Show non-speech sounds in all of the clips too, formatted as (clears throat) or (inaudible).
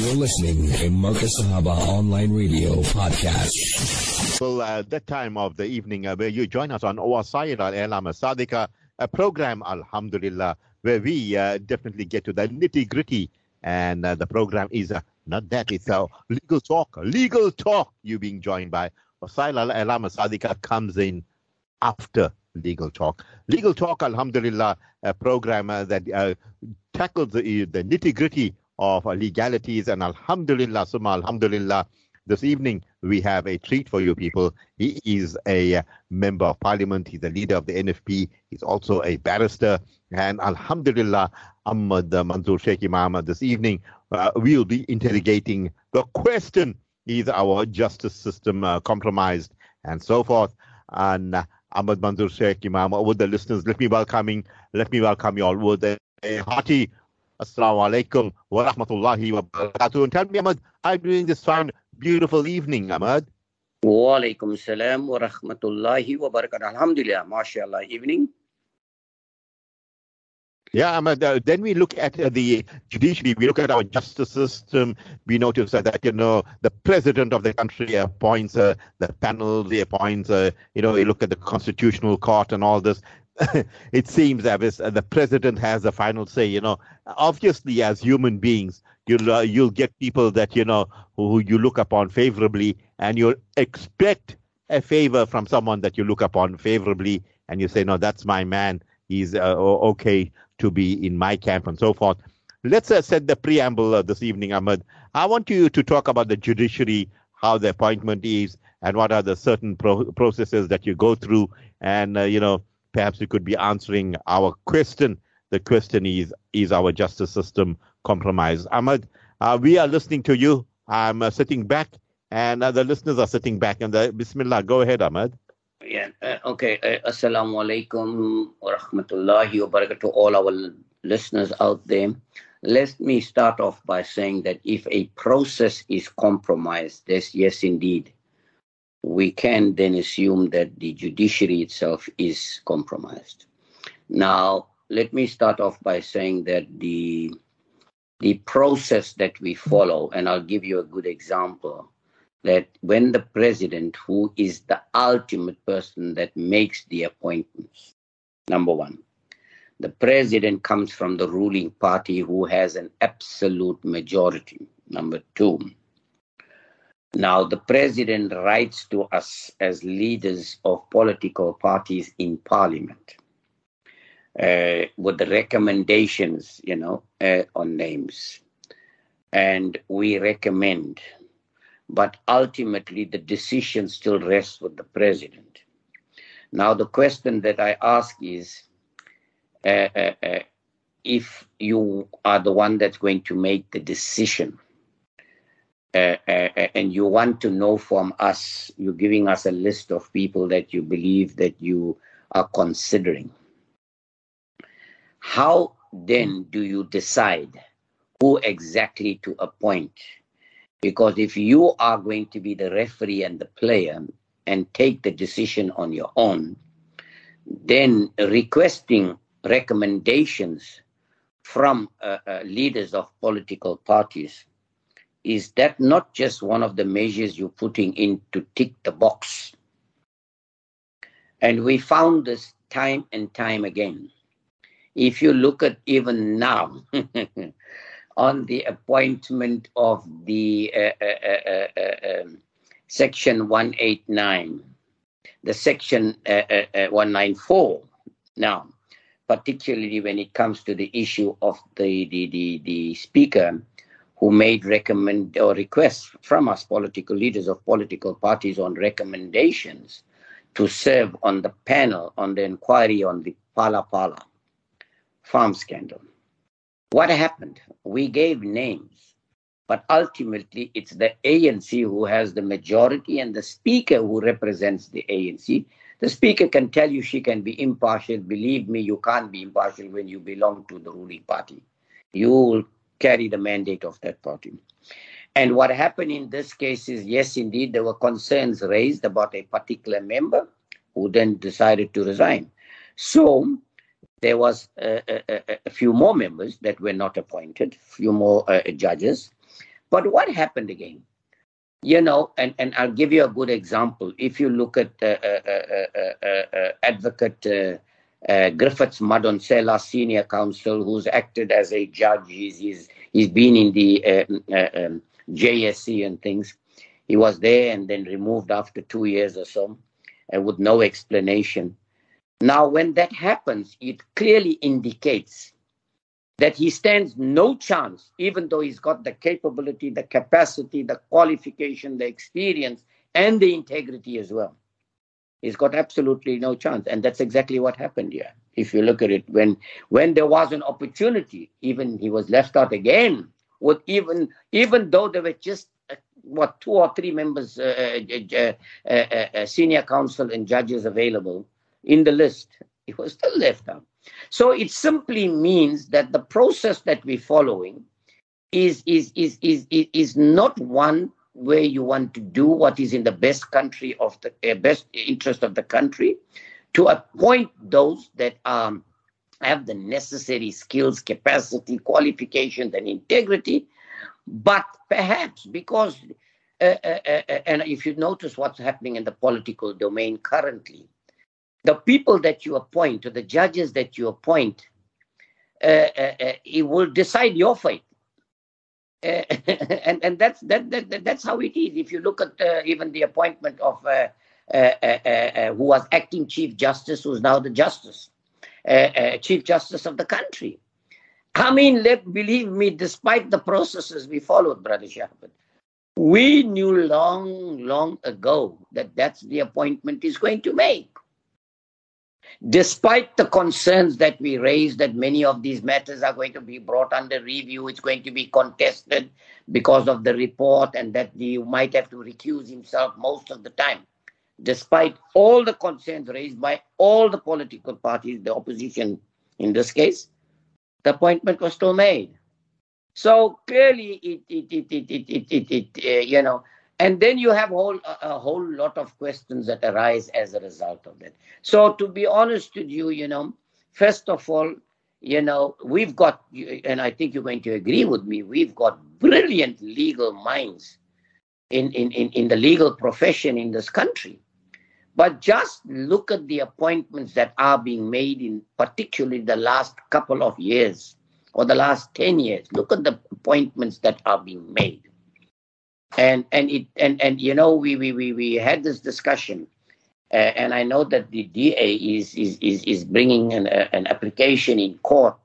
You're listening to Marcus Sahaba Online Radio Podcast. Well, uh, that time of the evening uh, where you join us on Wasail Al Elam Sadika, a program, Alhamdulillah, where we uh, definitely get to the nitty gritty. And uh, the program is uh, not that, it's a legal talk. Legal talk, you being joined by Wasail Al Elam Sadika comes in after legal talk. Legal talk, Alhamdulillah, a program uh, that uh, tackles the, the nitty gritty of legalities. And Alhamdulillah, Summa Alhamdulillah, this evening we have a treat for you people. He is a member of parliament, he's a leader of the NFP, he's also a barrister. And Alhamdulillah, Ahmed Manzoor Sheik Imaam, this evening uh, we'll be interrogating the question is our justice system uh, compromised and so forth. And uh, Ahmed Manzoor Sheik Imaam, with the listeners, let me welcoming, let me welcome you all with a, a hearty Assalamu alaikum wa rahmatullahi wa barakatuh. And tell me, Ahmad, I'm doing this fine, beautiful evening, Ahmad. Wa alaikum salam wa rahmatullahi wa barakatuh. Alhamdulillah, mashallah, evening. Yeah, Ahmad, uh, then we look at uh, the judiciary, we look at our justice system, we notice that, you know, the president of the country appoints uh, the panel, he appoints, uh, you know, you look at the constitutional court and all this. (laughs) it seems that the president has the final say. You know, obviously, as human beings, you'll uh, you'll get people that you know who, who you look upon favorably, and you'll expect a favor from someone that you look upon favorably, and you say, "No, that's my man. He's uh, okay to be in my camp," and so forth. Let's uh, set the preamble uh, this evening, Ahmed. I want you to talk about the judiciary, how the appointment is, and what are the certain pro- processes that you go through, and uh, you know perhaps you could be answering our question. The question is, is our justice system compromised? Ahmad, uh, we are listening to you. I'm uh, sitting back, and uh, the listeners are sitting back. And the, Bismillah, go ahead, Ahmad. Yeah, uh, okay. Uh, Assalamu alaikum wa rahmatullahi wa barakatuh to all our listeners out there. Let me start off by saying that if a process is compromised, yes, yes, indeed, we can then assume that the judiciary itself is compromised. Now, let me start off by saying that the the process that we follow, and I'll give you a good example, that when the president, who is the ultimate person that makes the appointments, number one, the president comes from the ruling party who has an absolute majority. Number two, now, the president writes to us as leaders of political parties in parliament uh, with the recommendations, you know, uh, on names. And we recommend, but ultimately the decision still rests with the president. Now, the question that I ask is uh, uh, uh if you are the one that's going to make the decision uh, and you want to know from us, you're giving us a list of people that you believe that you are considering. How then do you decide who exactly to appoint? Because if you are going to be the referee and the player and take the decision on your own, then requesting recommendations from uh, uh, leaders of political parties is that not just one of the measures you're putting in to tick the box? And we found this time and time again. If you look at even now, (laughs) on the appointment of the uh, uh, uh, uh um, section 189, the section uh, uh, 194, now, particularly when it comes to the issue of the, the, the, the speaker who made recommend or requests from us political leaders of political parties on recommendations to serve on the panel on the inquiry on the Phala Phala farm scandal. What happened? We gave names, but ultimately it's the ANC who has the majority and the speaker who represents the ANC. The speaker can tell you she can be impartial. Believe me, you can't be impartial when you belong to the ruling party. You will carry the mandate of that party. And what happened in this case is, yes, indeed, there were concerns raised about a particular member who then decided to resign. So there was a, a, a few more members that were not appointed, few more uh, judges. But what happened again? You know, and, and I'll give you a good example. If you look at uh, uh, Advocate Griffiths Madonsela, senior counsel, who's acted as a judge, he's, he's, he's been in the um, JSC and things. He was there and then removed after two years or so uh, with no explanation. Now, when that happens, it clearly indicates that he stands no chance, even though he's got the capability, the capacity, the qualification, the experience, and the integrity as well. He's got absolutely no chance. And that's exactly what happened here. If you look at it, when when there was an opportunity, even he was left out again with even even though there were just uh, what two or three members, uh, uh, uh, uh, senior counsel and judges available in the list, he was still left out. So it simply means that the process that we're following is is is is is, is not one where you want to do what is in the best country of the uh, best interest of the country to appoint those that um, have the necessary skills, capacity, qualifications, and integrity. But perhaps because, uh, uh, and if you notice what's happening in the political domain currently, the people that you appoint, or the judges that you appoint, it will decide your fate. (laughs) and and that's that, that that's how it is. If you look at uh, even the appointment of uh, uh, who was acting chief justice, who's now the justice, uh, uh, Chief Justice of the country. I mean, let believe me, despite the processes we followed, Brother Shafaat, we knew long, long ago that that's the appointment he's going to make. Despite the concerns that we raised that many of these matters are going to be brought under review, it's going to be contested because of the report, and that he might have to recuse himself most of the time despite all the concerns raised by all the political parties, the opposition in this case, the appointment was still made. So clearly, it, it, it, it, it, it, it, it uh, you know, and then you have whole, a, whole lot of questions that arise as a result of that. So to be honest with you, you know, first of all, you know, we've got, and I think you're going to agree with me, we've got brilliant legal minds in, in, in, in the legal profession in this country. But just look at the appointments that are being made in particularly the last couple of years or the last 10 years. Look at the appointments that are being made. And and it and and you know we we we, we had this discussion uh, and I know that the DA is is is, is bringing an, uh, an application in court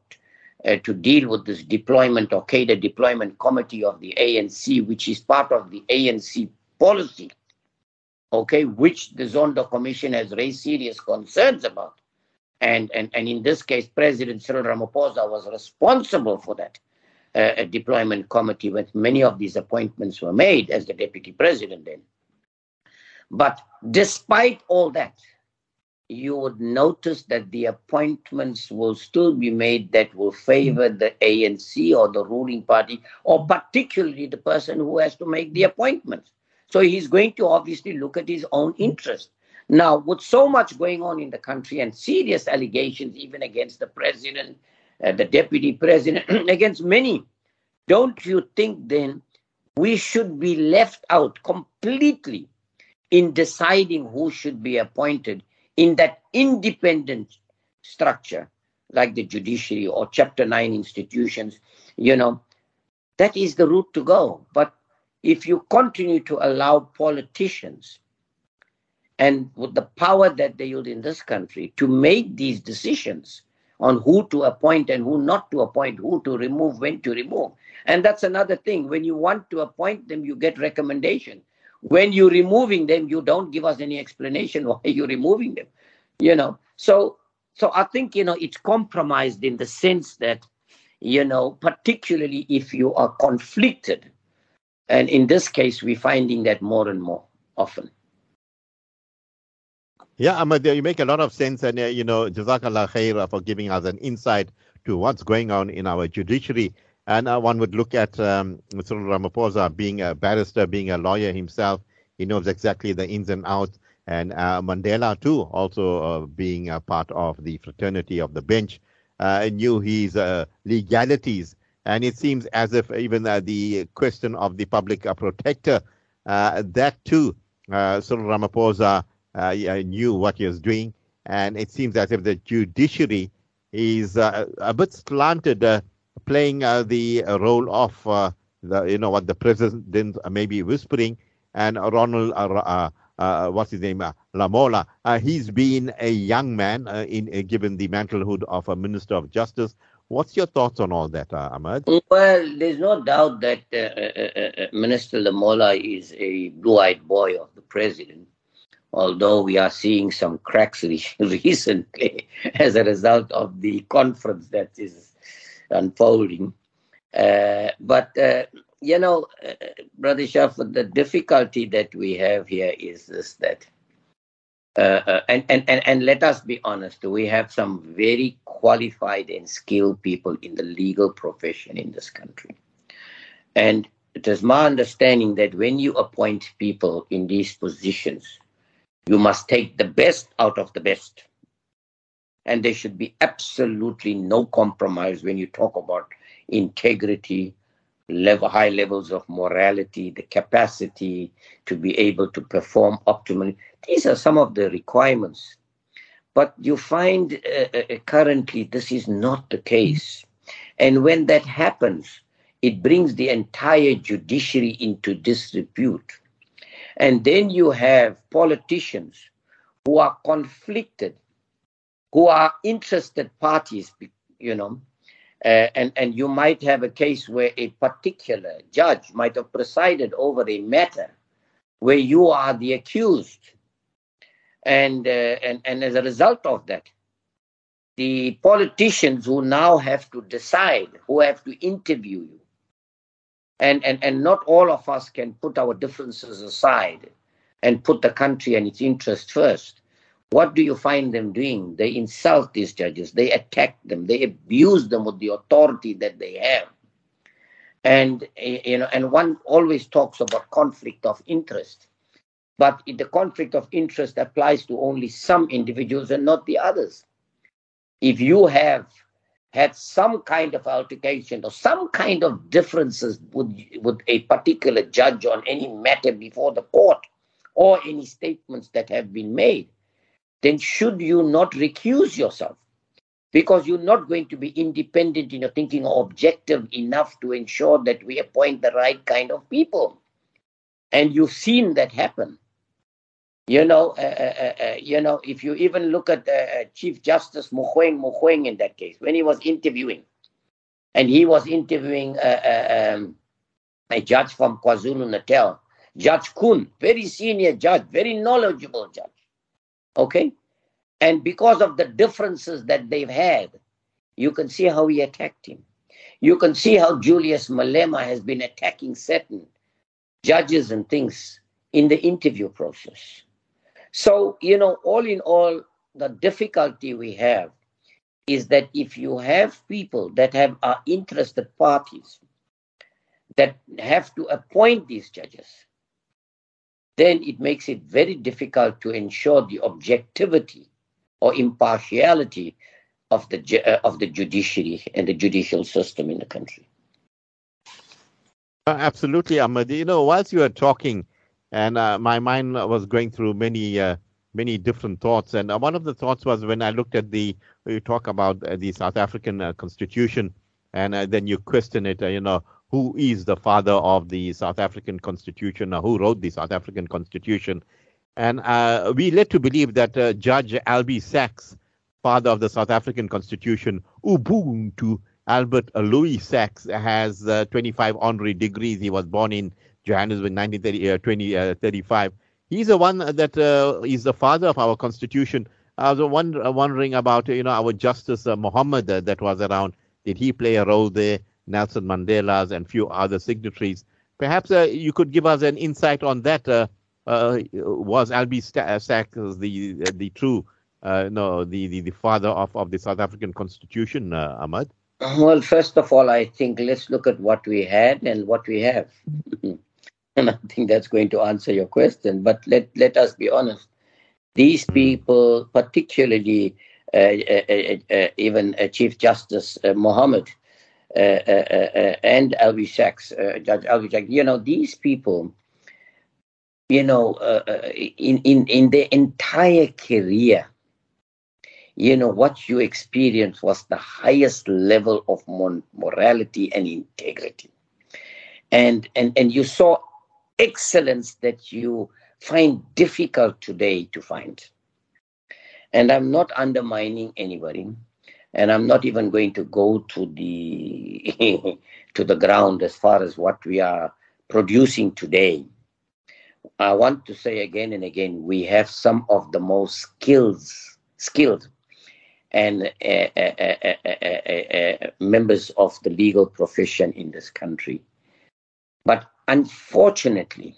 uh, to deal with this deployment or cadre deployment committee of the ANC, which is part of the ANC policy okay, which the Zondo Commission has raised serious concerns about. And, and, and in this case, President Cyril Ramaphosa was responsible for that uh, deployment committee when many of these appointments were made as the deputy president then. But despite all that, you would notice that the appointments will still be made that will favor the ANC or the ruling party, or particularly the person who has to make the appointments. So he's going to obviously look at his own interest. Now, with so much going on in the country and serious allegations, even against the president, uh, the deputy president, (clears throat) against many, don't you think then we should be left out completely in deciding who should be appointed in that independent structure, like the judiciary or Chapter 9 institutions? You know, that is the route to go. But if you continue to allow politicians and with the power that they hold in this country to make these decisions on who to appoint and who not to appoint, who to remove, when to remove. And that's another thing. When you want to appoint them, you get recommendation. When you're removing them, you don't give us any explanation (laughs) why you're removing them. You know, so so I think you know it's compromised in the sense that you know, particularly if you are conflicted and in this case, we're finding that more and more often. Yeah, Ahmed, you make a lot of sense. And, uh, you know, Jazakallah khair for giving us an insight to what's going on in our judiciary. And uh, one would look at um, Mr. Ramaphosa being a barrister, being a lawyer himself. He knows exactly the ins and outs. And uh, Mandela, too, also uh, being a part of the fraternity of the bench, uh, knew his uh, legalities And it seems as if even the question of the public protector, that too, uh, Cyril Ramaphosa knew what he was doing. And it seems as if the judiciary is uh, a bit slanted, playing the role of the, you know what the president may be whispering, and Ronald uh, what's his name, uh, Lamola. Uh, he's been a young man uh, in uh, given the mantlehood of a Minister of Justice. What's your thoughts on all that, uh, Ahmad? Well, there's no doubt that Minister Lamola is a blue-eyed boy of the president. Although we are seeing some cracks (laughs) recently as a result of the conference that is unfolding. but you know, uh, Brother Shaf, the difficulty that we have here is this that, uh, uh, and, and, and, and let us be honest, we have some very qualified and skilled people in the legal profession in this country. And it is my understanding that when you appoint people in these positions, you must take the best out of the best. And there should be absolutely no compromise when you talk about integrity, level, high levels of morality, the capacity to be able to perform optimally. These are some of the requirements. But you find uh, uh, uh, currently this is not the case. And when that happens, it brings the entire judiciary into disrepute. And then you have politicians who are conflicted, who are interested parties, you know, uh, and, and you might have a case where a particular judge might have presided over a matter where you are the accused. And, uh, and, and as a result of that, the politicians who now have to decide, who have to interview you, and, and, and not all of us can put our differences aside and put the country and its interest first. What do you find them doing? They insult these judges, they attack them, they abuse them with the authority that they have. And you know, and one always talks about conflict of interest. But the conflict of interest applies to only some individuals and not the others. If you have had some kind of altercation or some kind of differences with, with a particular judge on any matter before the court or any statements that have been made, then should you not recuse yourself? Because you're not going to be independent in your thinking or objective enough to ensure that we appoint the right kind of people. And you've seen that happen. You know, uh, uh, uh, you know, if you even look at Chief Justice Mogoeng Mogoeng in that case, when he was interviewing, and he was interviewing um, a judge from KwaZulu Natal, Judge Kun, very senior judge, very knowledgeable judge. Okay? And because of the differences that they've had, you can see how he attacked him. You can see how Julius Malema has been attacking certain judges and things in the interview process. So, you know, all in all, the difficulty we have is that if you have people that have are interested parties that have to appoint these judges, then it makes it very difficult to ensure the objectivity or impartiality of the uh, of the judiciary and the judicial system in the country. Uh, absolutely, Ahmed. You know, whilst you are talking, and uh, my mind was going through many uh, many different thoughts, and uh, one of the thoughts was when I looked at the you talk about uh, the South African Constitution, and then you question it. you know, who is the father of the South African Constitution, or who wrote the South African Constitution. And uh, we led to believe that uh, Judge Albie Sachs, father of the South African Constitution, Ubuntu Albert Louis Sachs, has uh, 25 honorary degrees. He was born in Johannesburg in 1935. Uh, He's the one that uh, is the father of our Constitution. I was wonder, wondering about you know our Justice uh, Mahomed that was around. Did he play a role there? Nelson Mandela's and few other signatories. Perhaps uh, you could give us an insight on that. Uh, uh, was Albie Sachs the the true no the, the, the father of, of the South African Constitution, Ahmad? Well, first of all, I think let's look at what we had and what we have. (laughs) and (laughs) I think that's going to answer your question. But let, let us be honest. These people, particularly uh, uh, uh, even Chief Justice Mahomed, uh, uh, and Albie Sachs, Judge Albie Sachs. You know, these people, you know, in, in, in their entire career, you know, what you experienced was the highest level of morality and integrity. And, and, and you saw excellence that you find difficult today to find. And I'm not undermining anybody, and I'm not even going to go to the (laughs) to the ground as far as what we are producing today. I want to say again and again, we have some of the most skills, skilled and uh, uh, uh, members of the legal profession in this country. But unfortunately,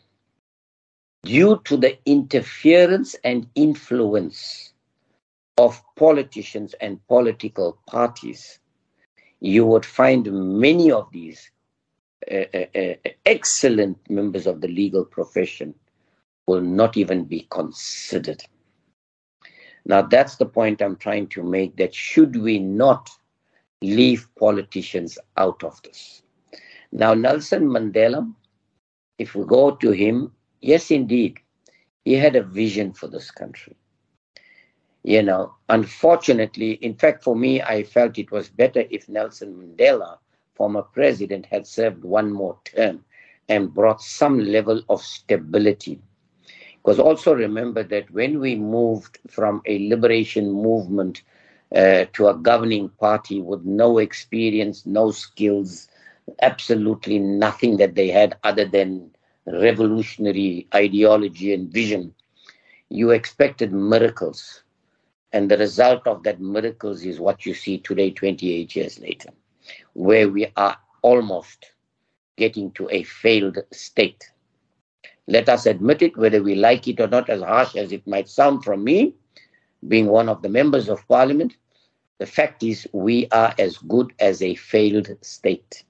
due to the interference and influence of politicians and political parties, you would find many of these uh, uh, uh, excellent members of the legal profession will not even be considered. Now, that's the point I'm trying to make that should we not leave politicians out of this? Now, Nelson Mandela, if we go to him, yes, indeed, he had a vision for this country. You know, unfortunately, in fact, for me, I felt it was better if Nelson Mandela, former president, had served one more term and brought some level of stability because also remember that when we moved from a liberation movement uh, to a governing party with no experience, no skills, absolutely nothing that they had other than revolutionary ideology and vision, you expected miracles. And the result of that miracles is what you see today, 28 years later, where we are almost getting to a failed state. Let us admit it, whether we like it or not, as harsh as it might sound from me, being one of the members of parliament. The fact is, we are as good as a failed state.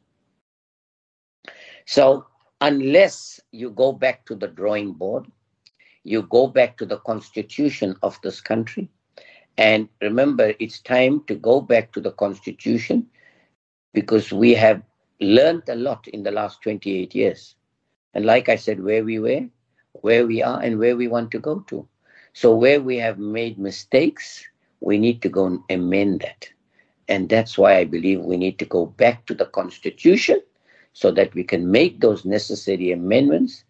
So, unless you go back to the drawing board, you go back to the constitution of this country, and remember, it's time to go back to the constitution because we have learned a lot in the last 28 years. And like I said, where we were, where we are, and where we want to go to. So where we have made mistakes, we need to go and amend that. And that's why I believe we need to go back to the Constitution so that we can make those necessary amendments,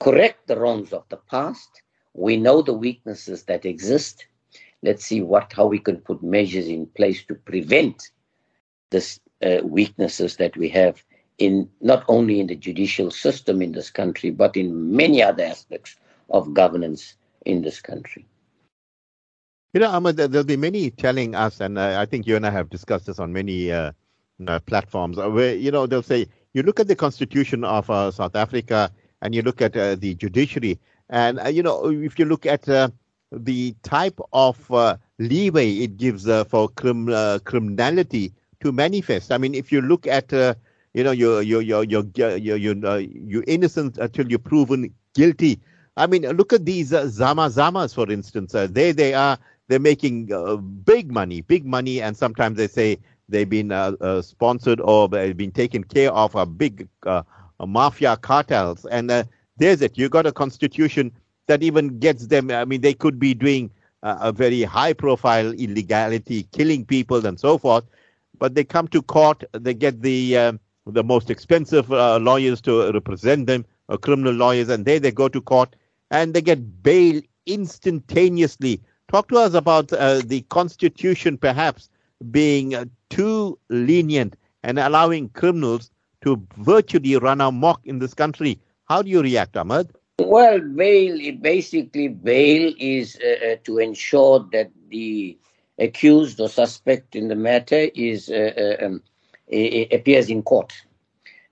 correct the wrongs of the past. We know the weaknesses that exist. Let's see what how we can put measures in place to prevent this uh, weaknesses that we have in not only in the judicial system in this country, but in many other aspects of governance in this country. You know, Ahmed, there'll be many telling us, and uh, I think you and I have discussed this on many uh, platforms, uh, where, you know, they'll say, you look at the constitution of uh, South Africa and you look at uh, the judiciary, and, you know, if you look at the type of leeway it gives for crim- criminality to manifest. I mean, if you look at you know you're you're you're you're you're, you're, uh, innocent until you're proven guilty. I mean, look at these uh, Zama Zamas, for instance. Uh, they they are they're making uh, big money, big money, and sometimes they say they've been uh, uh, sponsored or they've been taken care of by big mafia cartels. And there's it. You got a constitution that even gets them. I mean, they could be doing a very high-profile illegality, killing people and so forth, but they come to court. They get the um, the most expensive uh, lawyers to represent them, uh, criminal lawyers, and there they go to court and they get bail instantaneously. Talk to us about uh, the Constitution, perhaps being uh, too lenient and allowing criminals to virtually run amok in this country. How do you react, Ahmed? Well, bail, basically, bail is uh, uh, to ensure that the accused or suspect in the matter is um, appears in court.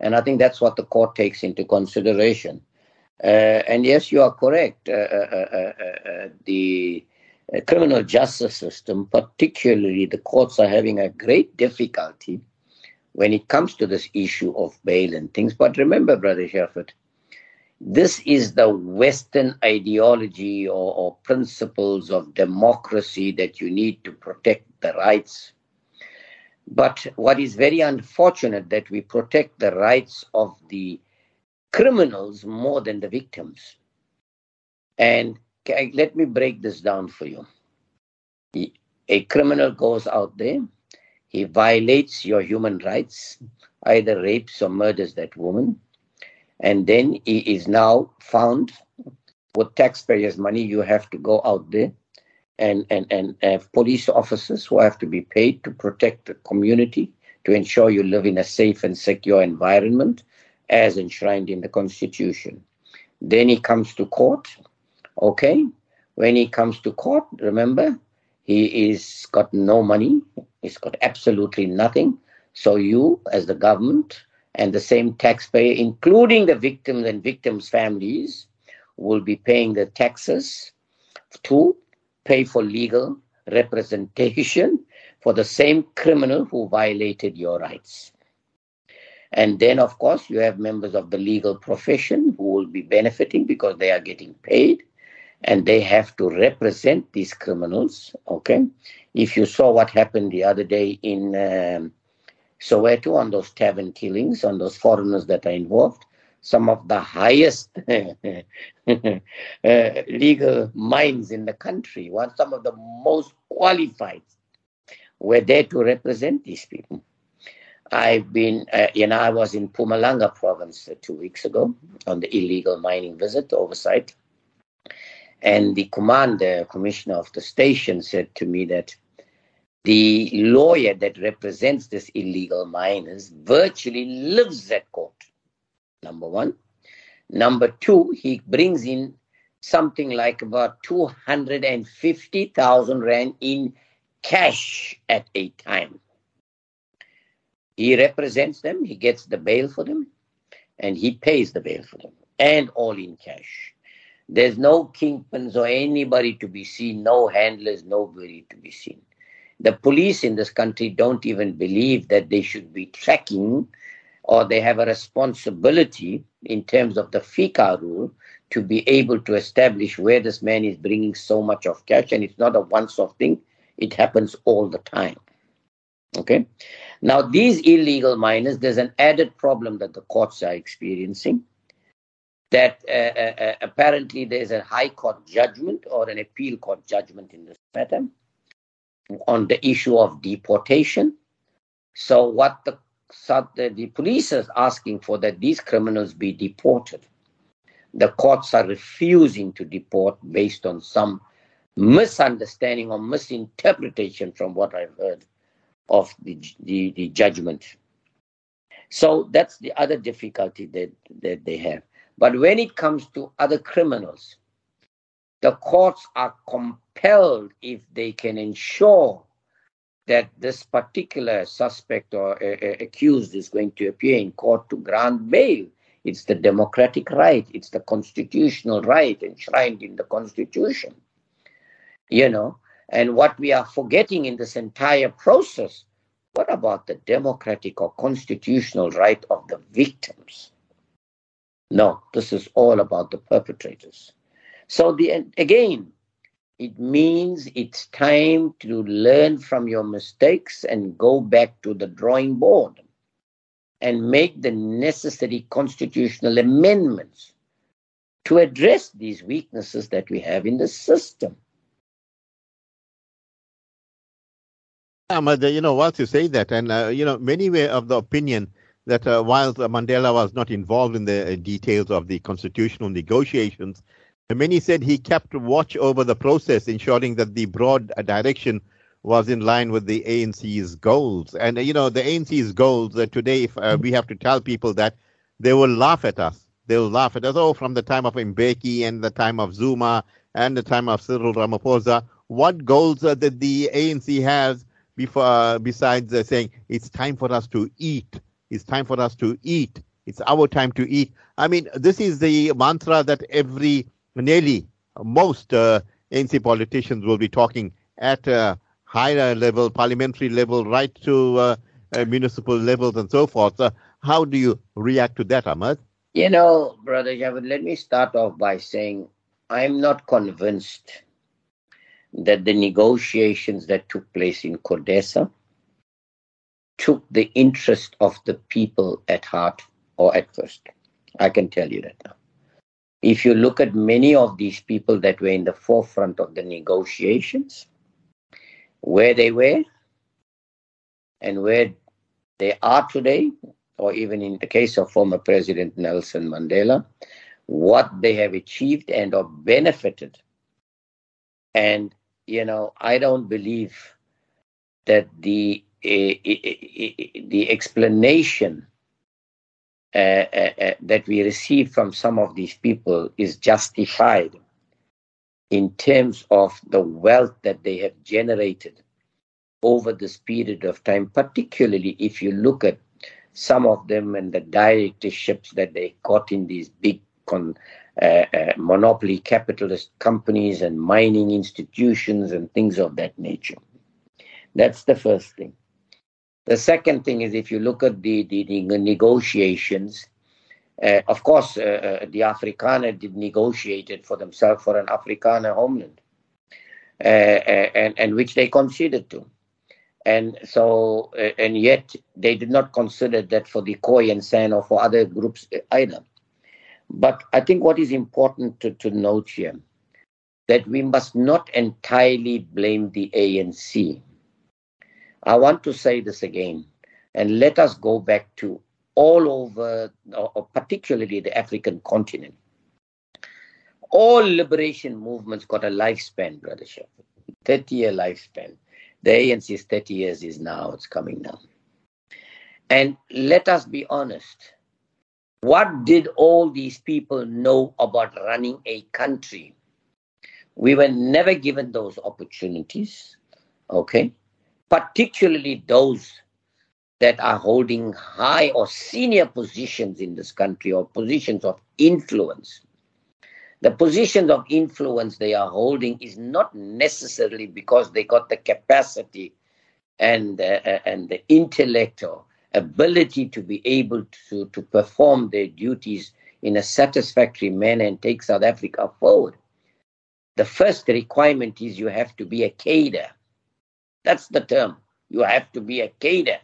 And I think that's what the court takes into consideration. Uh, and yes, you are correct. Uh, uh, uh, uh, uh the criminal justice system, particularly the courts, are having a great difficulty when it comes to this issue of bail and things. But remember, Brother Shafaat, this is the Western ideology or, or principles of democracy that you need to protect the rights But what is very unfortunate that we protect the rights of the criminals more than the victims. And let me break this down for you. A criminal goes out there, he violates your human rights, either rapes or murders that woman, and then he is now found with taxpayers' money. You have to go out there and, and, and have police officers who have to be paid to protect the community, to ensure you live in a safe and secure environment as enshrined in the Constitution. Then he comes to court. Okay. When he comes to court, remember, he is got no money. He's got absolutely nothing. So you, as the government, and the same taxpayer, including the victims and victims' families, will be paying the taxes to pay for legal representation for the same criminal who violated your rights. And then, of course, you have members of the legal profession who will be benefiting because they are getting paid and they have to represent these criminals. Okay. If you saw what happened the other day in um, Soweto on those tavern killings, on those foreigners that are involved, some of the highest (laughs) uh, legal minds in the country, one some of the most qualified, were there to represent these people. I've been, uh, you know, I was in Mpumalanga province uh, two weeks ago on the illegal mining visit oversight. And the commander, commissioner of the station said to me that the lawyer that represents this illegal miners virtually lives at court. Number one. Number two, he brings in something like about 250,000 Rand in cash at a time. He represents them, he gets the bail for them, and he pays the bail for them, and all in cash. There's no kingpins or anybody to be seen, no handlers, nobody to be seen. The police in this country don't even believe that they should be tracking or they have a responsibility in terms of the FICA rule to be able to establish where this man is bringing so much of cash. And it's not a once off thing, it happens all the time. Okay. Now, these illegal miners, there's an added problem that the courts are experiencing that uh, uh, uh, apparently there's a high court judgment or an appeal court judgment in this matter on the issue of deportation. So what the, the, police is asking for that these criminals be deported. The courts are refusing to deport based on some misunderstanding or misinterpretation from what I've heard of the, the, the judgment. So that's the other difficulty that, that they have. But when it comes to other criminals, the courts are compelled, if they can ensure that this particular suspect or uh, uh, accused is going to appear in court to grant bail. It's the democratic right, it's the constitutional right enshrined in the Constitution. You know, and what we are forgetting in this entire process, what about the democratic or constitutional right of the victims? No, this is all about the perpetrators. So the again, it means it's time to learn from your mistakes and go back to the drawing board and make the necessary constitutional amendments to address these weaknesses that we have in the system. Ahmad, you know, whilst you say that, and, uh, you know, many were of the opinion that uh, whilst Mandela was not involved in the uh, details of the constitutional negotiations, many said he kept watch over the process, ensuring that the broad uh, direction was in line with the ANC's goals. And, uh, you know, the ANC's goals uh, today, if uh, we have to tell people that, they will laugh at us. They'll laugh at us. Oh, from the time of Mbeki and the time of Zuma and the time of Cyril Ramaphosa, what goals uh, did the ANC have before, uh, besides uh, saying it's time for us to eat? It's time for us to eat. It's our time to eat. I mean, this is the mantra that every, nearly most uh, ANC politicians will be talking at a higher level, parliamentary level, right to uh, uh, municipal levels and so forth. how do you react to that, Ahmad? You know, Brother Javed, let me start off by saying I'm not convinced that the negotiations that took place in CODESA took the interest of the people at heart or at first. I can tell you that now. If you look at many of these people that were in the forefront of the negotiations, where they were and where they are today, or even in the case of former President Nelson Mandela, what they have achieved and or benefited. And, you know, I don't believe that the the explanation uh, uh, uh, that we receive from some of these people is justified in terms of the wealth that they have generated over this period of time, particularly if you look at some of them and the directorships that they got in these big con, uh, uh, monopoly capitalist companies and mining institutions and things of that nature. That's the first thing. The second thing is if you look at the, the, the negotiations, uh, of course, uh, uh, the Afrikaner did negotiate it for themselves for an Afrikaner homeland, uh, uh, and, and which they conceded to. And so, uh, and yet they did not consider that for the Khoi and San or for other groups either. But I think what is important to, to note here that we must not entirely blame the ANC I want to say this again, and let us go back to all over, or particularly the African continent. All liberation movements got a lifespan, Brother Shepherd, 30 year lifespan. The ANC's 30 years is now, it's coming now. And let us be honest. What did all these people know about running a country? We were never given those opportunities. Okay particularly those that are holding high or senior positions in this country or positions of influence. The positions of influence they are holding is not necessarily because they got the capacity and, uh, and the intellect or ability to be able to, to perform their duties in a satisfactory manner and take South Africa forward. The first requirement is you have to be a cadre that's the term. You have to be a cadre.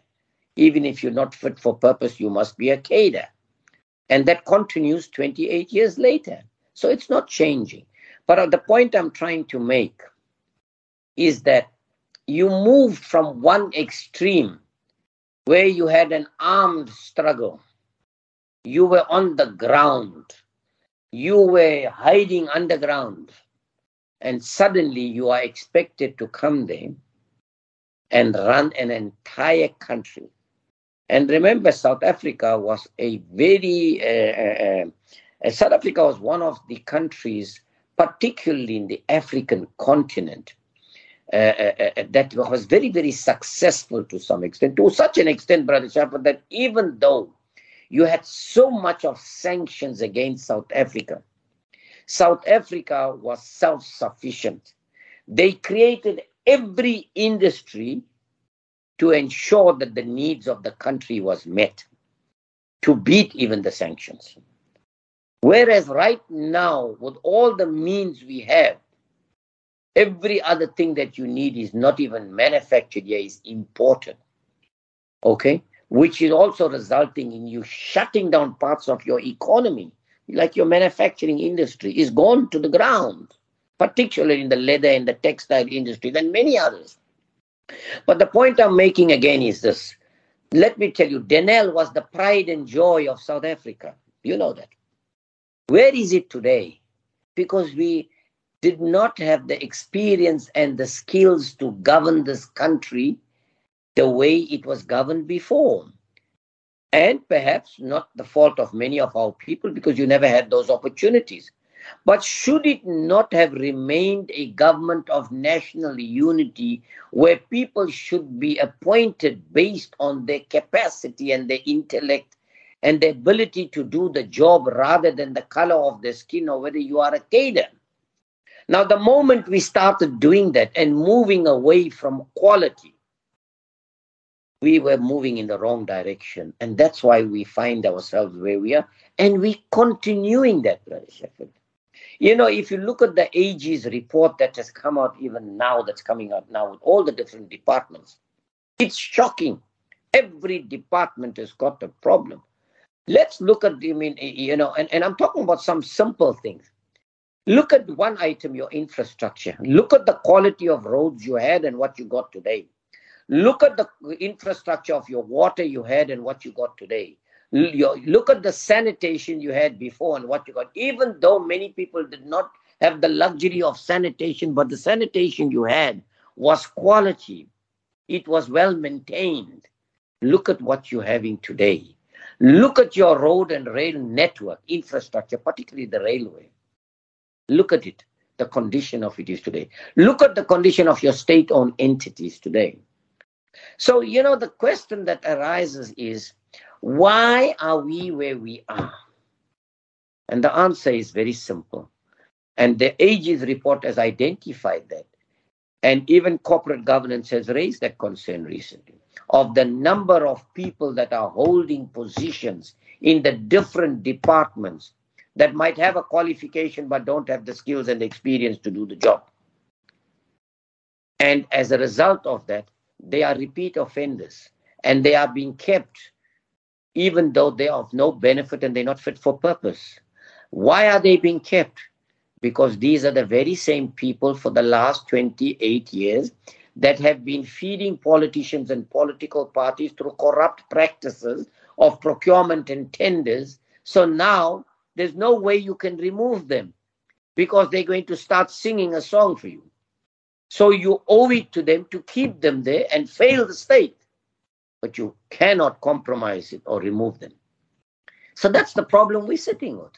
Even if you're not fit for purpose, you must be a cadre. And that continues 28 years later. So it's not changing. But the point I'm trying to make is that you moved from one extreme where you had an armed struggle. You were on the ground. You were hiding underground. And suddenly you are expected to come there and run an entire country. And remember, South Africa was a very, uh, uh, uh, South Africa was one of the countries, particularly in the African continent, uh, uh, that was very, very successful to some extent, to such an extent, Brother Shaffer, that even though you had so much of sanctions against South Africa, South Africa was self sufficient. They created every industry to ensure that the needs of the country was met to beat even the sanctions. Whereas right now with all the means we have every other thing that you need is not even manufactured here is imported okay? Which is also resulting in you shutting down parts of your economy like your manufacturing industry is gone to the ground particularly in the leather and the textile industry, than many others. But the point I'm making again is this. Let me tell you, Denel was the pride and joy of South Africa. You know that. Where is it today? Because we did not have the experience and the skills to govern this country the way it was governed before. And perhaps not the fault of many of our people because you never had those opportunities. But should it not have remained a government of national unity where people should be appointed based on their capacity and their intellect and the ability to do the job rather than the color of their skin or whether you are a cadre? Now, the moment we started doing that and moving away from quality, we were moving in the wrong direction. And that's why we find ourselves where we are. And we continuing that, Brother Sheffield. You know, if you look at the AG's report that has come out even now, that's coming out now with all the different departments, it's shocking. Every department has got a problem. Let's look at, I mean, you know, and, and I'm talking about some simple things. Look at one item, your infrastructure. Look at the quality of roads you had and what you got today. Look at the infrastructure of your water you had and what you got today. Look at the sanitation you had before and what you got. Even though many people did not have the luxury of sanitation, but the sanitation you had was quality. It was well maintained. Look at what you're having today. Look at your road and rail network infrastructure, particularly the railway. Look at it, the condition of it is today. Look at the condition of your state owned entities today. So, you know, the question that arises is why are we where we are? And the answer is very simple. And the AG's report has identified that. And even corporate governance has raised that concern recently of the number of people that are holding positions in the different departments that might have a qualification but don't have the skills and the experience to do the job. And as a result of that, they are repeat offenders and they are being kept even though they are of no benefit and they're not fit for purpose. Why are they being kept? Because these are the very same people for the last 28 years that have been feeding politicians and political parties through corrupt practices of procurement and tenders. So now there's no way you can remove them because they're going to start singing a song for you. So you owe it to them to keep them there and fail the state. But you cannot compromise it or remove them. So that's the problem we're sitting with.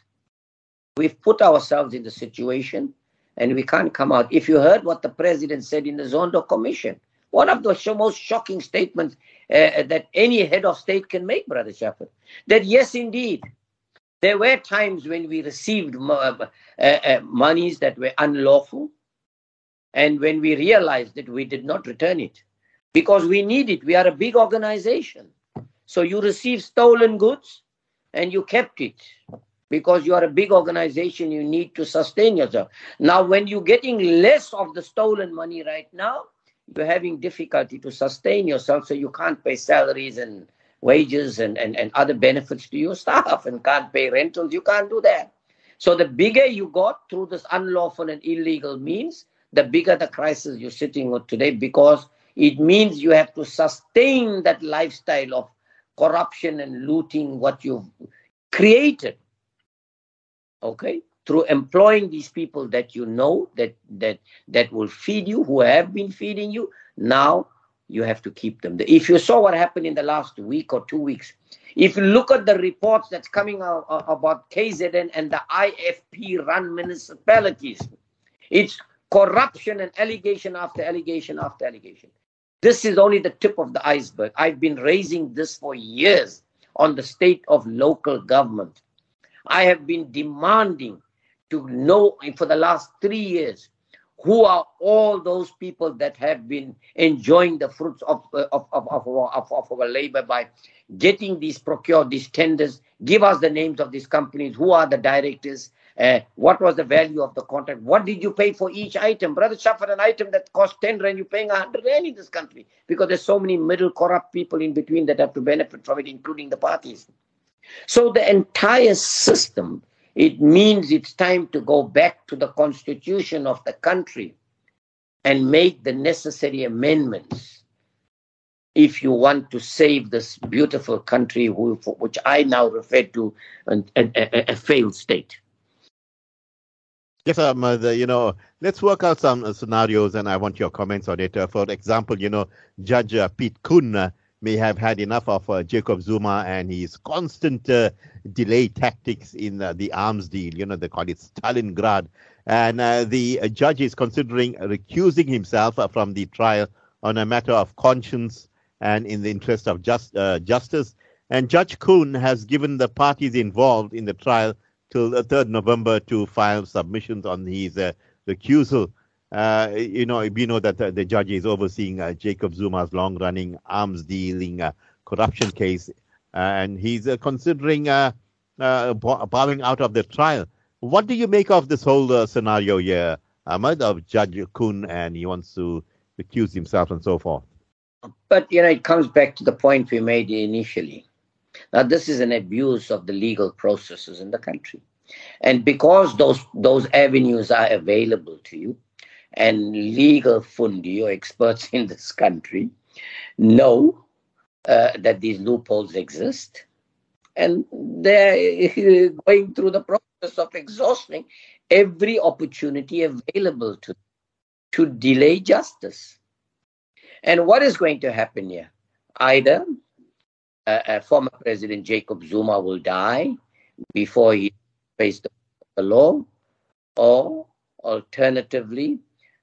We've put ourselves in the situation and we can't come out. If you heard what the president said in the Zondo Commission, one of the most shocking statements uh, that any head of state can make, Brother Shafaat, that yes, indeed, there were times when we received uh, uh, monies that were unlawful, and when we realized that we did not return it because we need it. We are a big organization. So you receive stolen goods and you kept it because you are a big organization, you need to sustain yourself. Now, when you're getting less of the stolen money right now, you're having difficulty to sustain yourself, so you can't pay salaries and wages and, and, and other benefits to your staff and can't pay rentals. You can't do that. So the bigger you got through this unlawful and illegal means, the bigger the crisis you're sitting with today because it means you have to sustain that lifestyle of corruption and looting what you've created okay? Through employing these people that you know that that that will feed you who have been feeding you. Now you have to keep them if you saw what happened in the last week or two weeks if you look at the reports that's coming out uh, about KZN and the IFP run municipalities it's corruption and allegation after allegation after allegation this is only the tip of the iceberg i've been raising this for years on the state of local government I have been demanding to know for the last three years who are all those people that have been enjoying the fruits of, uh, of, of, of, of, our labor by getting these procured, these tenders. Give us the names of these companies. Who are the directors? Uh, what was the value of the contract? What did you pay for each item? Brother Shafaat, an item that cost 10 rand, you're paying 100 rand in this country because there's so many middle corrupt people in between that have to benefit from it, including the parties. So the entire system, it means it's time to go back to the constitution of the country and make the necessary amendments if you want to save this beautiful country, which I now refer to as a, a, failed state. Yes, um, uh, you know, let's work out some uh, scenarios, and I want your comments on it. Uh, for example, you know, Judge Koen uh, may have had enough of uh, Jacob Zuma and his constant uh, delay tactics in uh, the arms deal. You know, they call it Stalingrad. And the judge is considering recusing himself from the trial on a matter of conscience and in the interest of just, justice. And Judge Koen has given the parties involved in the trial till the 3rd November to file submissions on his recusal. Uh, you know, we know that uh, the judge is overseeing uh, Jacob Zuma's long-running arms dealing uh, corruption case, uh, and he's considering bowing out of the trial. What do you make of this whole scenario here, Ahmed, of Judge Koen, and he wants to accuse himself and so forth? but you know, it comes back to the point we made initially. Now, this is an abuse of the legal processes in the country, and because those those avenues are available to you, and legal fundi or experts (laughs) in this country know uh, that these loopholes exist, and they're (laughs) going through the process of exhausting every opportunity available to to delay justice. And what is going to happen here? Either uh, former President Jacob Zuma will die before he faces the, the law, or alternatively,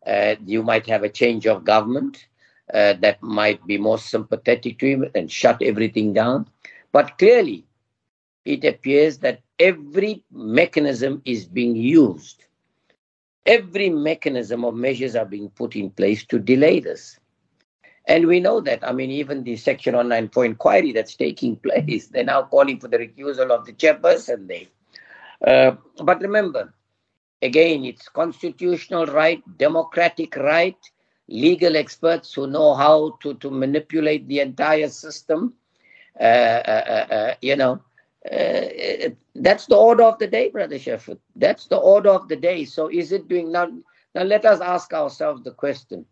uh, you might have a change of government uh, that might be more sympathetic to him and shut everything down. But clearly, it appears that every mechanism is being used. Every mechanism of measures are being put in place to delay this. And we know that, I mean, even the Section 194 inquiry that's taking (laughs) place, they're now calling for the recusal of the chairperson there. Uh, but remember, again, it's constitutional right, democratic right, legal experts who know how to, to manipulate the entire system. Uh, uh, uh, uh you know, uh, that's the order of the day, Brother Shafaat. That's the order of the day. So is it doing now? Now let us ask ourselves the question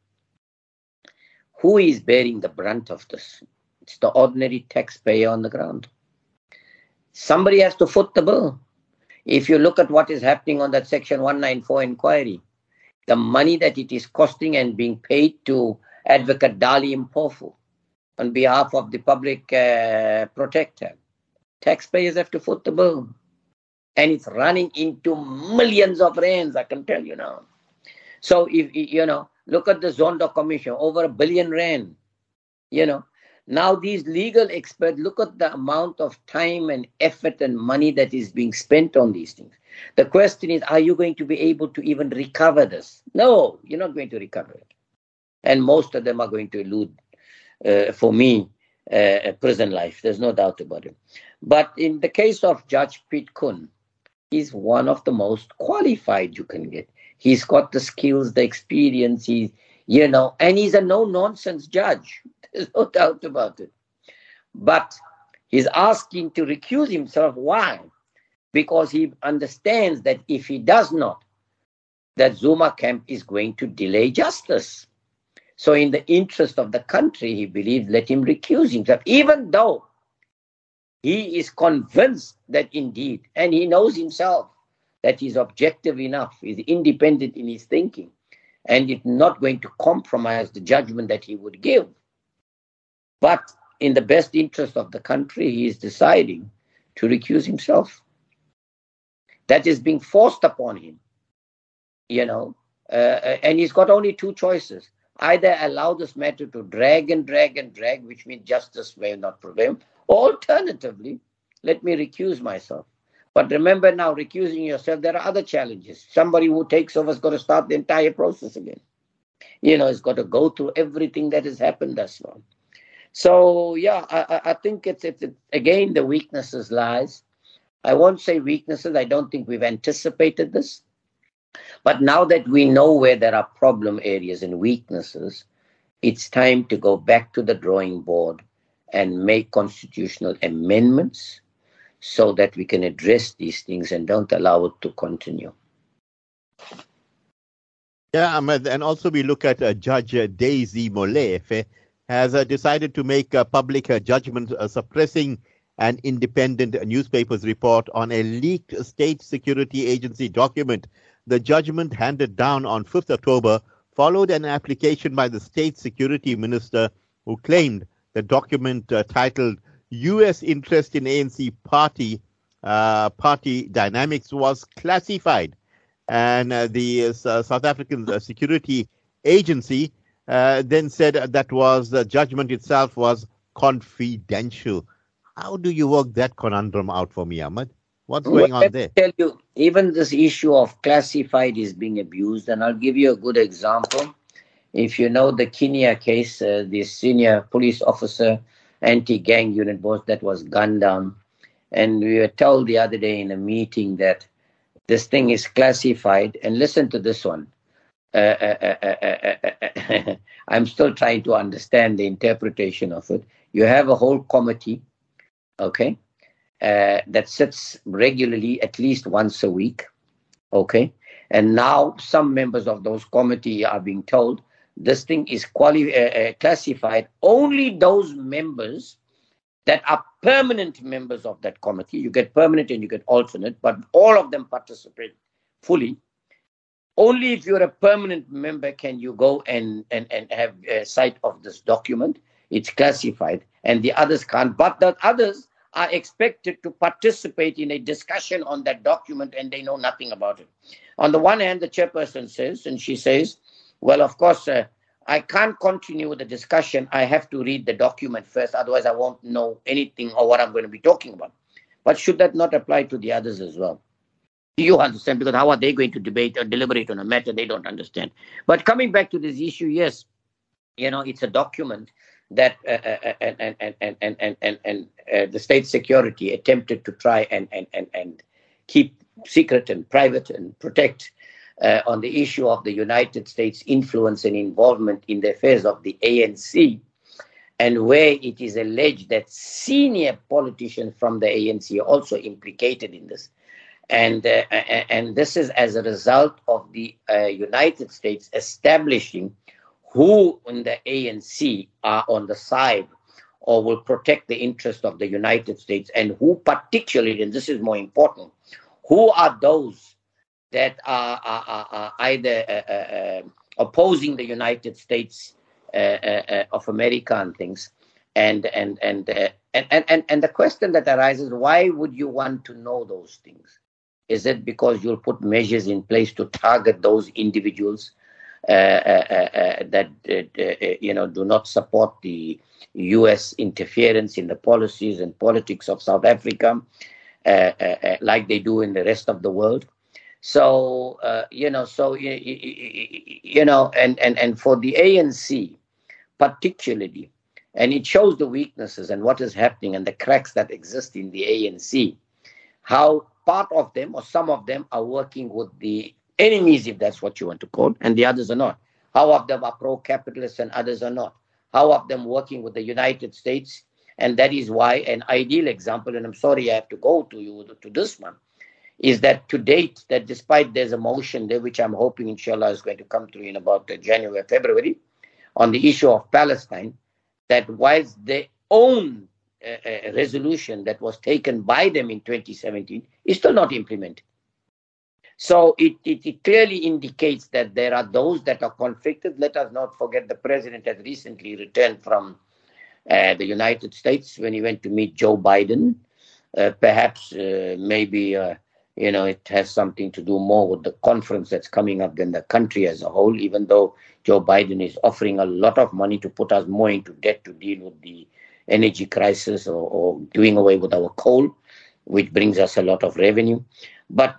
who is bearing the brunt of this? It's the ordinary taxpayer on the ground. Somebody has to foot the bill. If you look at what is happening on that Section 194 inquiry, the money that it is costing and being paid to Advocate Dali Mpofu on behalf of the public uh, protector, taxpayers have to foot the bill. And it's running into millions of rands, I can tell you now. So, if you know, Look at the Zondo Commission, over a billion rand. You know, now these legal experts look at the amount of time and effort and money that is being spent on these things. The question is, are you going to be able to even recover this? No, you're not going to recover it. And most of them are going to elude, uh, for me, uh, prison life. There's no doubt about it. But in the case of Judge Piet Koen, he's one of the most qualified you can get. He's got the skills, the experience, he, you know, and he's a no nonsense judge. (laughs) There's no doubt about it. But he's asking to recuse himself. Why? Because he understands that if he does not, that Zuma camp is going to delay justice. So, in the interest of the country, he believes let him recuse himself, even though he is convinced that indeed, and he knows himself that he's objective enough, he's independent in his thinking, and it's not going to compromise the judgment that he would give. But in the best interest of the country, he is deciding to recuse himself. That is being forced upon him, you know, uh, and he's got only two choices. Either allow this matter to drag and drag and drag, which means justice may not prevail, or alternatively, let me recuse myself. But remember now, recusing yourself, there are other challenges. Somebody who takes over has got to start the entire process again. You know, it's got to go through everything that has happened thus far. So yeah, I, I think it's, it's it, again the weaknesses lies. I won't say weaknesses. I don't think we've anticipated this. But now that we know where there are problem areas and weaknesses, it's time to go back to the drawing board and make constitutional amendments so that we can address these things and don't allow it to continue. Yeah, and also we look at uh, Judge Daisy Molefe has uh, decided to make a public uh, judgment uh, suppressing an independent newspaper's report on a leaked state security agency document. The judgment handed down on 5th October followed an application by the state security minister who claimed the document uh, titled U.S. interest in ANC party uh, party dynamics was classified, and uh, the uh, South African uh, Security Agency uh, then said that was the judgment itself was confidential. How do you work that conundrum out for me, Ahmed? What's going well, on there? tell you, even this issue of classified is being abused, and I'll give you a good example. If you know the Kinnear case, uh, the senior police officer anti-gang unit boss that was gunned down. And we were told the other day in a meeting that this thing is classified. And listen to this one. Uh, uh, uh, (laughs) I'm still trying to understand the interpretation of it. You have a whole committee, okay, uh, that sits regularly at least once a week, okay, and now some members of those committee are being told this thing is quali- uh, uh, classified only those members that are permanent members of that committee. You get permanent and you get alternate, but all of them participate fully. Only if you're a permanent member can you go and, and, and have a sight of this document. It's classified, and the others can't. But the others are expected to participate in a discussion on that document and they know nothing about it. On the one hand, the chairperson says, and she says, well, of course, uh, I can't continue the discussion. I have to read the document first, otherwise, I won't know anything or what I'm going to be talking about. But should that not apply to the others as well? Do you understand? Because how are they going to debate or deliberate on a matter they don't understand? But coming back to this issue, yes, you know, it's a document that uh, uh, and, and, and, and, and, and, and uh, the state security attempted to try and, and, and, and keep secret and private and protect uh, on the issue of the United States influence and involvement in the affairs of the ANC, and where it is alleged that senior politicians from the ANC are also implicated in this. And, uh, and this is as a result of the uh, United States establishing who in the ANC are on the side or will protect the interest of the United States, and who particularly, and this is more important, who are those that are, are, are either uh, uh, uh, opposing the United States uh, uh, uh, of America and things. And and and, and and and and the question that arises: Why would you want to know those things? Is it because you'll put measures in place to target those individuals that you know do not support the U.S. interference in the policies and politics of South Africa, like they do in the rest of the world? So uh, you know, so you, you know, and and and for the ANC, particularly, and it shows the weaknesses and what is happening and the cracks that exist in the ANC. How part of them or some of them are working with the enemies, if that's what you want to call, and the others are not. How of them are pro-capitalist and others are not. How of them working with the United States, and that is why an ideal example. And I'm sorry I have to go to you to this one is that to date, that despite there's a motion there, which I'm hoping, inshallah, is going to come through in about uh, January, February, on the issue of Palestine, that whilst their own uh, uh, resolution that was taken by them in 2017 is still not implemented. So it, it, it, clearly indicates that there are those that are conflicted. Let us not forget the president has recently returned from uh, the United States when he went to meet Joe Biden. Uh, perhaps uh, maybe you know, it has something to do more with the conference that's coming up than the country as a whole, even though Joe Biden is offering a lot of money to put us more into debt to deal with the energy crisis or, or doing away with our coal, which brings us a lot of revenue. But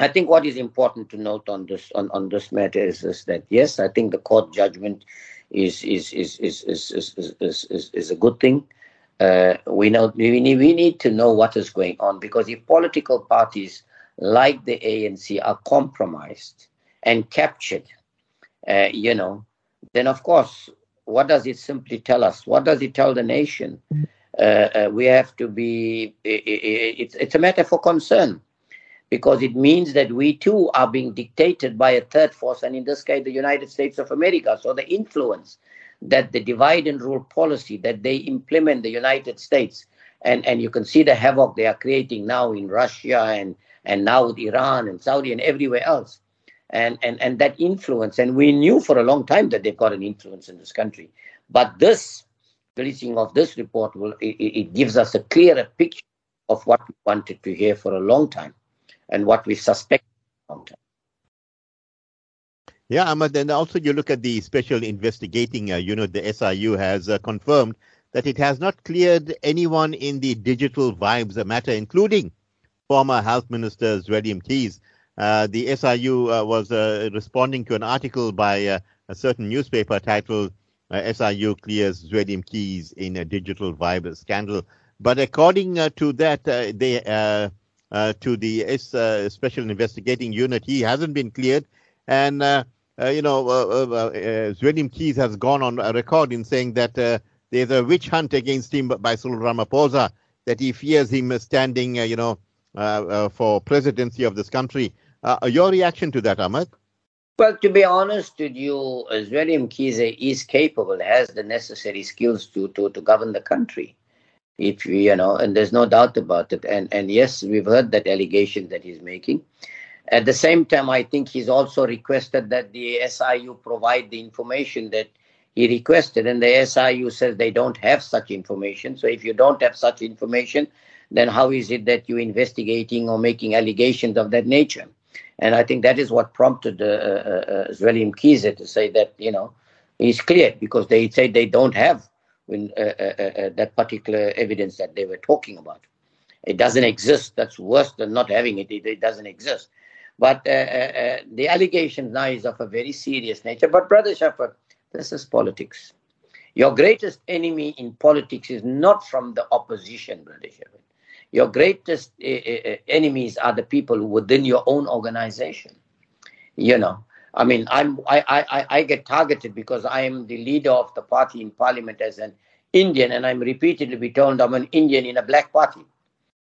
I think what is important to note on this on, on this matter is, is that yes, I think the court judgment is is is is is is, is, is, is a good thing uh, we know we need, we need to know what is going on because if political parties like the ANC are compromised and captured, uh, you know, then of course, what does it simply tell us? What does it tell the nation? Uh, uh we have to be. It's it's a matter for concern because it means that we too are being dictated by a third force, and in this case, the United States of America. So the influence that the divide and rule policy that they implement the United States and and you can see the havoc they are creating now in Russia and and now with Iran and Saudi and everywhere else. And and and that influence and we knew for a long time that they've got an influence in this country. But this releasing of this report will it, it gives us a clearer picture of what we wanted to hear for a long time and what we suspect for a long time yeah, Ahmed, and also you look at the special investigating uh, unit, the SIU has uh, confirmed that it has not cleared anyone in the digital vibes matter, including former Health Minister Zweli Mkhize. Uh, the SIU uh, was uh, responding to an article by uh, a certain newspaper titled SIU clears Zweli Mkhize in a digital vibe scandal. But according to that, they to the special investigating unit, he hasn't been cleared. And Uh, you know, uh, uh, uh, Zweli Mkhize has gone on record in saying that there's a witch hunt against him by Cyril Ramaphosa, that he fears him standing, you know, for presidency of this country. your reaction to that, Ahmed? Well, to be honest with you, Zweli Mkhize is capable, has the necessary skills to, to, to govern the country. If you know, and there's no doubt about it. And and yes, we've heard that allegation that he's making. At the same time, I think he's also requested that the SIU provide the information that he requested, and the SIU says they don't have such information. So if you don't have such information, then how is it that you're investigating or making allegations of that nature? And I think that is what prompted uh, uh, uh to say that, you know, he's clear because they say they don't have when, uh, uh, uh, that particular evidence that they were talking about. It doesn't exist. That's worse than not having it. It, it doesn't exist. But uh, uh, uh, the allegation now is of a very serious nature. But, Brother Shafaat, this is politics. Your greatest enemy in politics is not from the opposition, Brother Shafaat your greatest uh, enemies are the people within your own organization. You know, I mean, I'm I, I I get targeted because I am the leader of the party in parliament as an Indian, and I'm repeatedly told I'm an Indian in a black party.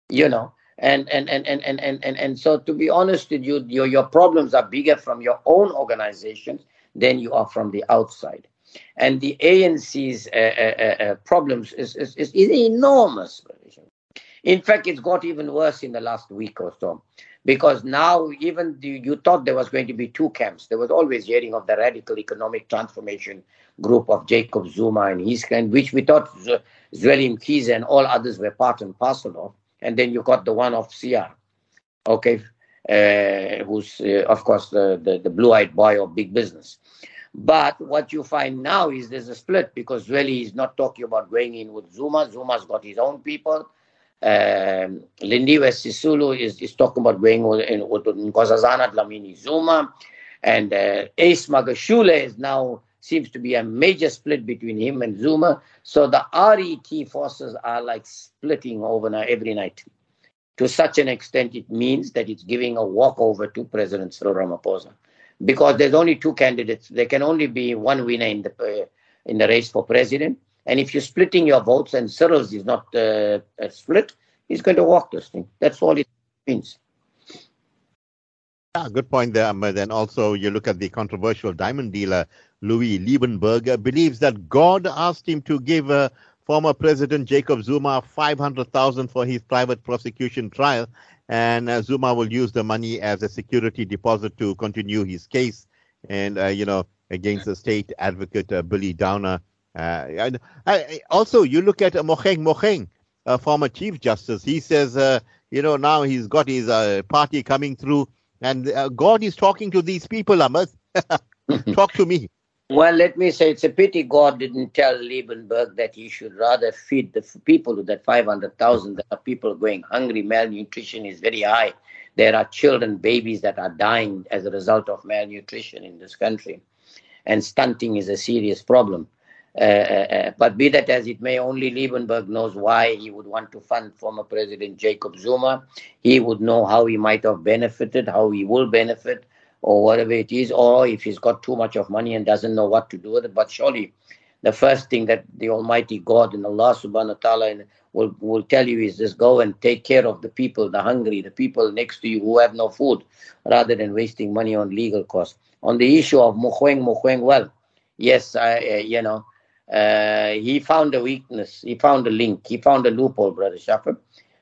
You know, and and and and and and and, and so to be honest with you, your your problems are bigger from your own organization than you are from the outside. And the ANC's uh, uh, uh, problems is, is, is enormous. In fact, it's got even worse in the last week or so. Because now, even the, you thought there was going to be two camps. There was always hearing of the radical economic transformation group of Jacob Zuma and his kind, which we thought Zweli Mkhize and all others were part and parcel of. And then you got the one of CR, okay, uh, who's, uh, of course, the, the, the blue eyed boy of big business. But what you find now is there's a split because Zweli is not talking about going in with Zuma. Zuma's got his own people um, Lindiwe Sisulu is, is talking about going in, with Nkosazana Dlamini Zuma. And uh, Ace Magashule is now seems to be a major split between him and Zuma. So the RET forces are like splitting overnight every night. To such an extent, it means that it's giving a walkover to President Cyril Ramaphosa. Because there's only two candidates. There can only be one winner in the, uh, in the race for president. And if you're splitting your votes and Cyril's is not uh, split, he's going to walk this thing. That's all it means. Yeah, good point there, Ahmed. And also, you look at the controversial diamond dealer, Louis Liebenberger, believes that God asked him to give uh, former President Jacob Zuma 500,000 for his private prosecution trial. And uh, Zuma will use the money as a security deposit to continue his case. And, uh, you know, against the state advocate, uh, Billy Downer. Uh, I, also, you look at uh, Mogoeng, uh, former Chief Justice. He says, uh, you know, now he's got his party coming through, and God is talking to these people, Ahmed. (laughs) Talk to me. Well, let me say it's a pity God didn't tell Liebenberg that he should rather feed the people that 500,000. There are people going hungry. Malnutrition is very high. There are children, babies that are dying as a result of malnutrition in this country. And stunting is a serious problem. Uh, uh, uh, but be that as it may, only Liebenberg knows why he would want to fund former President Jacob Zuma. He would know how he might have benefited, how he will benefit, or whatever it is, or if he's got too much of money and doesn't know what to do with it. But surely the first thing that the Almighty God and Allah subhanahu wa ta'ala will, will tell you is just go and take care of the people, the hungry, the people next to you who have no food, rather than wasting money on legal costs. On the issue of Mogoeng, Mogoeng, well, yes, I, uh, you know, uh, he found a weakness. He found a link. He found a loophole, Brother Shafaat.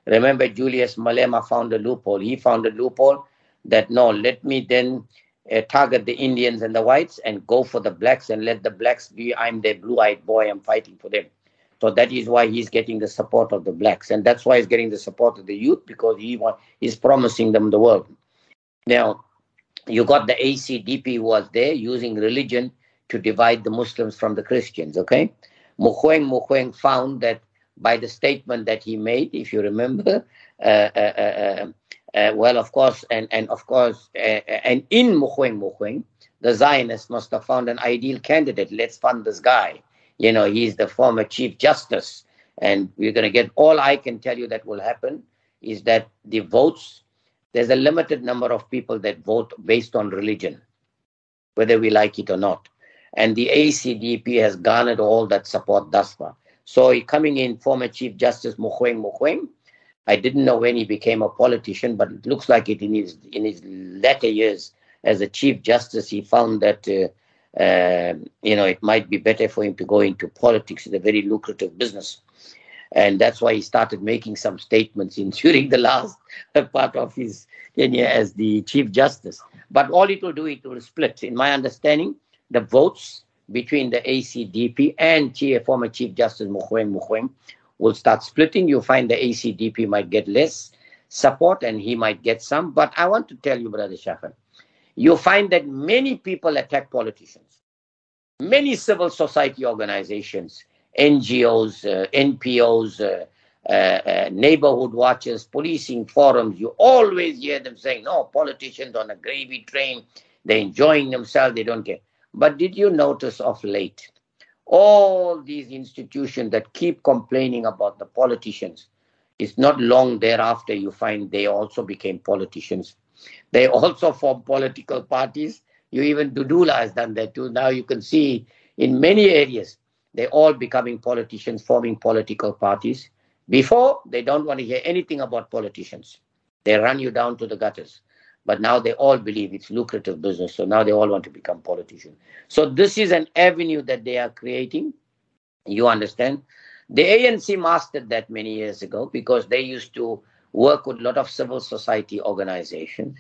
Remember, Julius Malema found a loophole. He found a loophole that no, let me then uh, target the Indians and the whites and go for the blacks and let the blacks be, I'm their blue eyed boy, I'm fighting for them. So that is why he's getting the support of the blacks. And that's why he's getting the support of the youth because he want, he's promising them the world. Now, you got the ACDP was there using religion to divide the Muslims from the Christians. Okay, Mogoeng Mogoeng found that by the statement that he made, if you remember, uh, uh, uh, well, of course, and and of course, uh, and in Mogoeng Mogoeng, the Zionists must have found an ideal candidate. Let's fund this guy. You know, he's the former Chief Justice, and we're going to get. All I can tell you that will happen is that the votes. There's a limited number of people that vote based on religion whether we like it or not. And the ACDP has garnered all that support thus far. So coming in, former Chief Justice Mogoeng Mogoeng, I didn't know when he became a politician, but it looks like it in his in his latter years as a Chief Justice, he found that uh, uh, you know it might be better for him to go into politics. It's a very lucrative business, and that's why he started making some statements in (laughs) during the last part of his tenure as the Chief Justice. But all it will do, it will split. In my understanding, the votes between the ACDP and former Chief Justice Mogoeng Mogoeng will start splitting. You'll find the ACDP might get less support and he might get some. But I want to tell you, Brother Shafaat, you'll find that many people attack politicians. Many civil society organizations, NGOs, uh, NPOs, uh, uh, uh, neighborhood watches, policing forums, you always hear them saying, no, politicians on a gravy train, they're enjoying themselves, they don't care. But did you notice of late all these institutions that keep complaining about the politicians, it's not long thereafter you find they also became politicians. They also form political parties. You even Dudula has done that too. Now you can see in many areas they're all becoming politicians, forming political parties. Before, they don't want to hear anything about politicians. They run you down to the gutters. But now they all believe it's lucrative business. So now they all want to become politicians. So this is an avenue that they are creating. You understand? The ANC mastered that many years ago because they used to work with a lot of civil society organizations.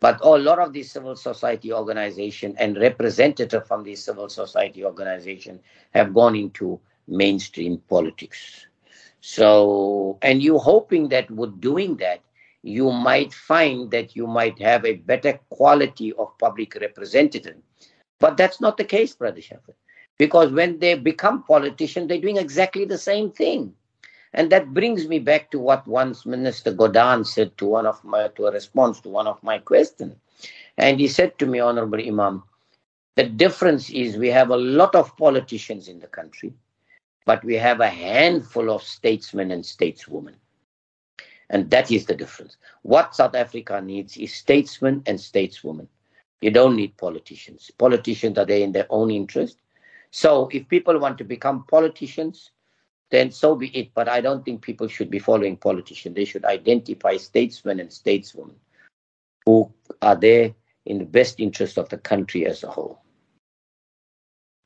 But a lot of these civil society organizations and representatives from these civil society organizations have gone into mainstream politics. So, and you're hoping that with doing that, you might find that you might have a better quality of public representative. But that's not the case, Brother. Because when they become politicians, they're doing exactly the same thing. And that brings me back to what once Minister Gordhan said to one of my to a response to one of my questions. And he said to me, Honorable Imaam, the difference is we have a lot of politicians in the country, but we have a handful of statesmen and stateswomen. And that is the difference. What South Africa needs is statesmen and stateswomen. You don't need politicians. Politicians are there in their own interest. So if people want to become politicians, then so be it. But I don't think people should be following politicians. They should identify statesmen and stateswomen who are there in the best interest of the country as a whole.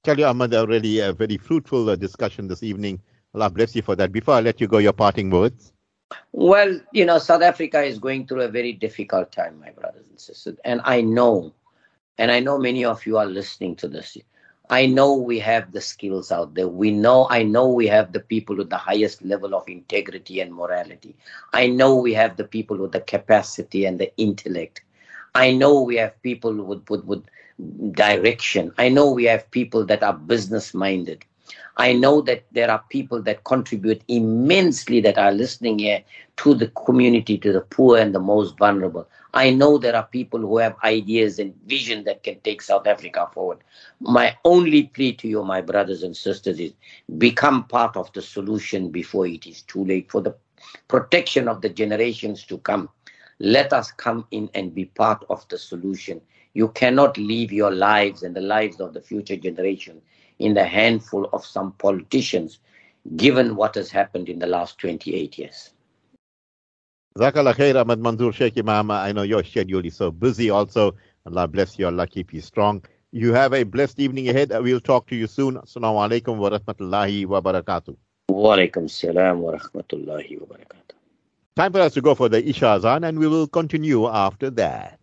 Tell you, Ahmed, a really a very fruitful uh, discussion this evening. Allah bless you for that. Before I let you go, your parting words. Well, you know, South Africa is going through a very difficult time, my brothers and sisters. And I know, and I know many of you are listening to this. I know we have the skills out there. We know, I know we have the people with the highest level of integrity and morality. I know we have the people with the capacity and the intellect. I know we have people with, with, with direction. I know we have people that are business minded. I know that there are people that contribute immensely that are listening here to the community, to the poor and the most vulnerable. I know there are people who have ideas and vision that can take South Africa forward. My only plea to you, my brothers and sisters, is become part of the solution before it is too late for the protection of the generations to come. Let us come in and be part of the solution. You cannot leave your lives and the lives of the future generation in the handful of some politicians, given what has happened in the last 28 years. Zakallah khair, Ahmed Manzoor Sheik Imaam. I know your schedule is so busy also. Allah bless you. Allah keep you strong. You have a blessed evening ahead. We'll talk to you soon. Assalamu alaikum wa rahmatullahi wa barakatuh. Wa alaikum salam wa rahmatullahi wa barakatuh. Time for us to go for the Isha Azan and we will continue after that.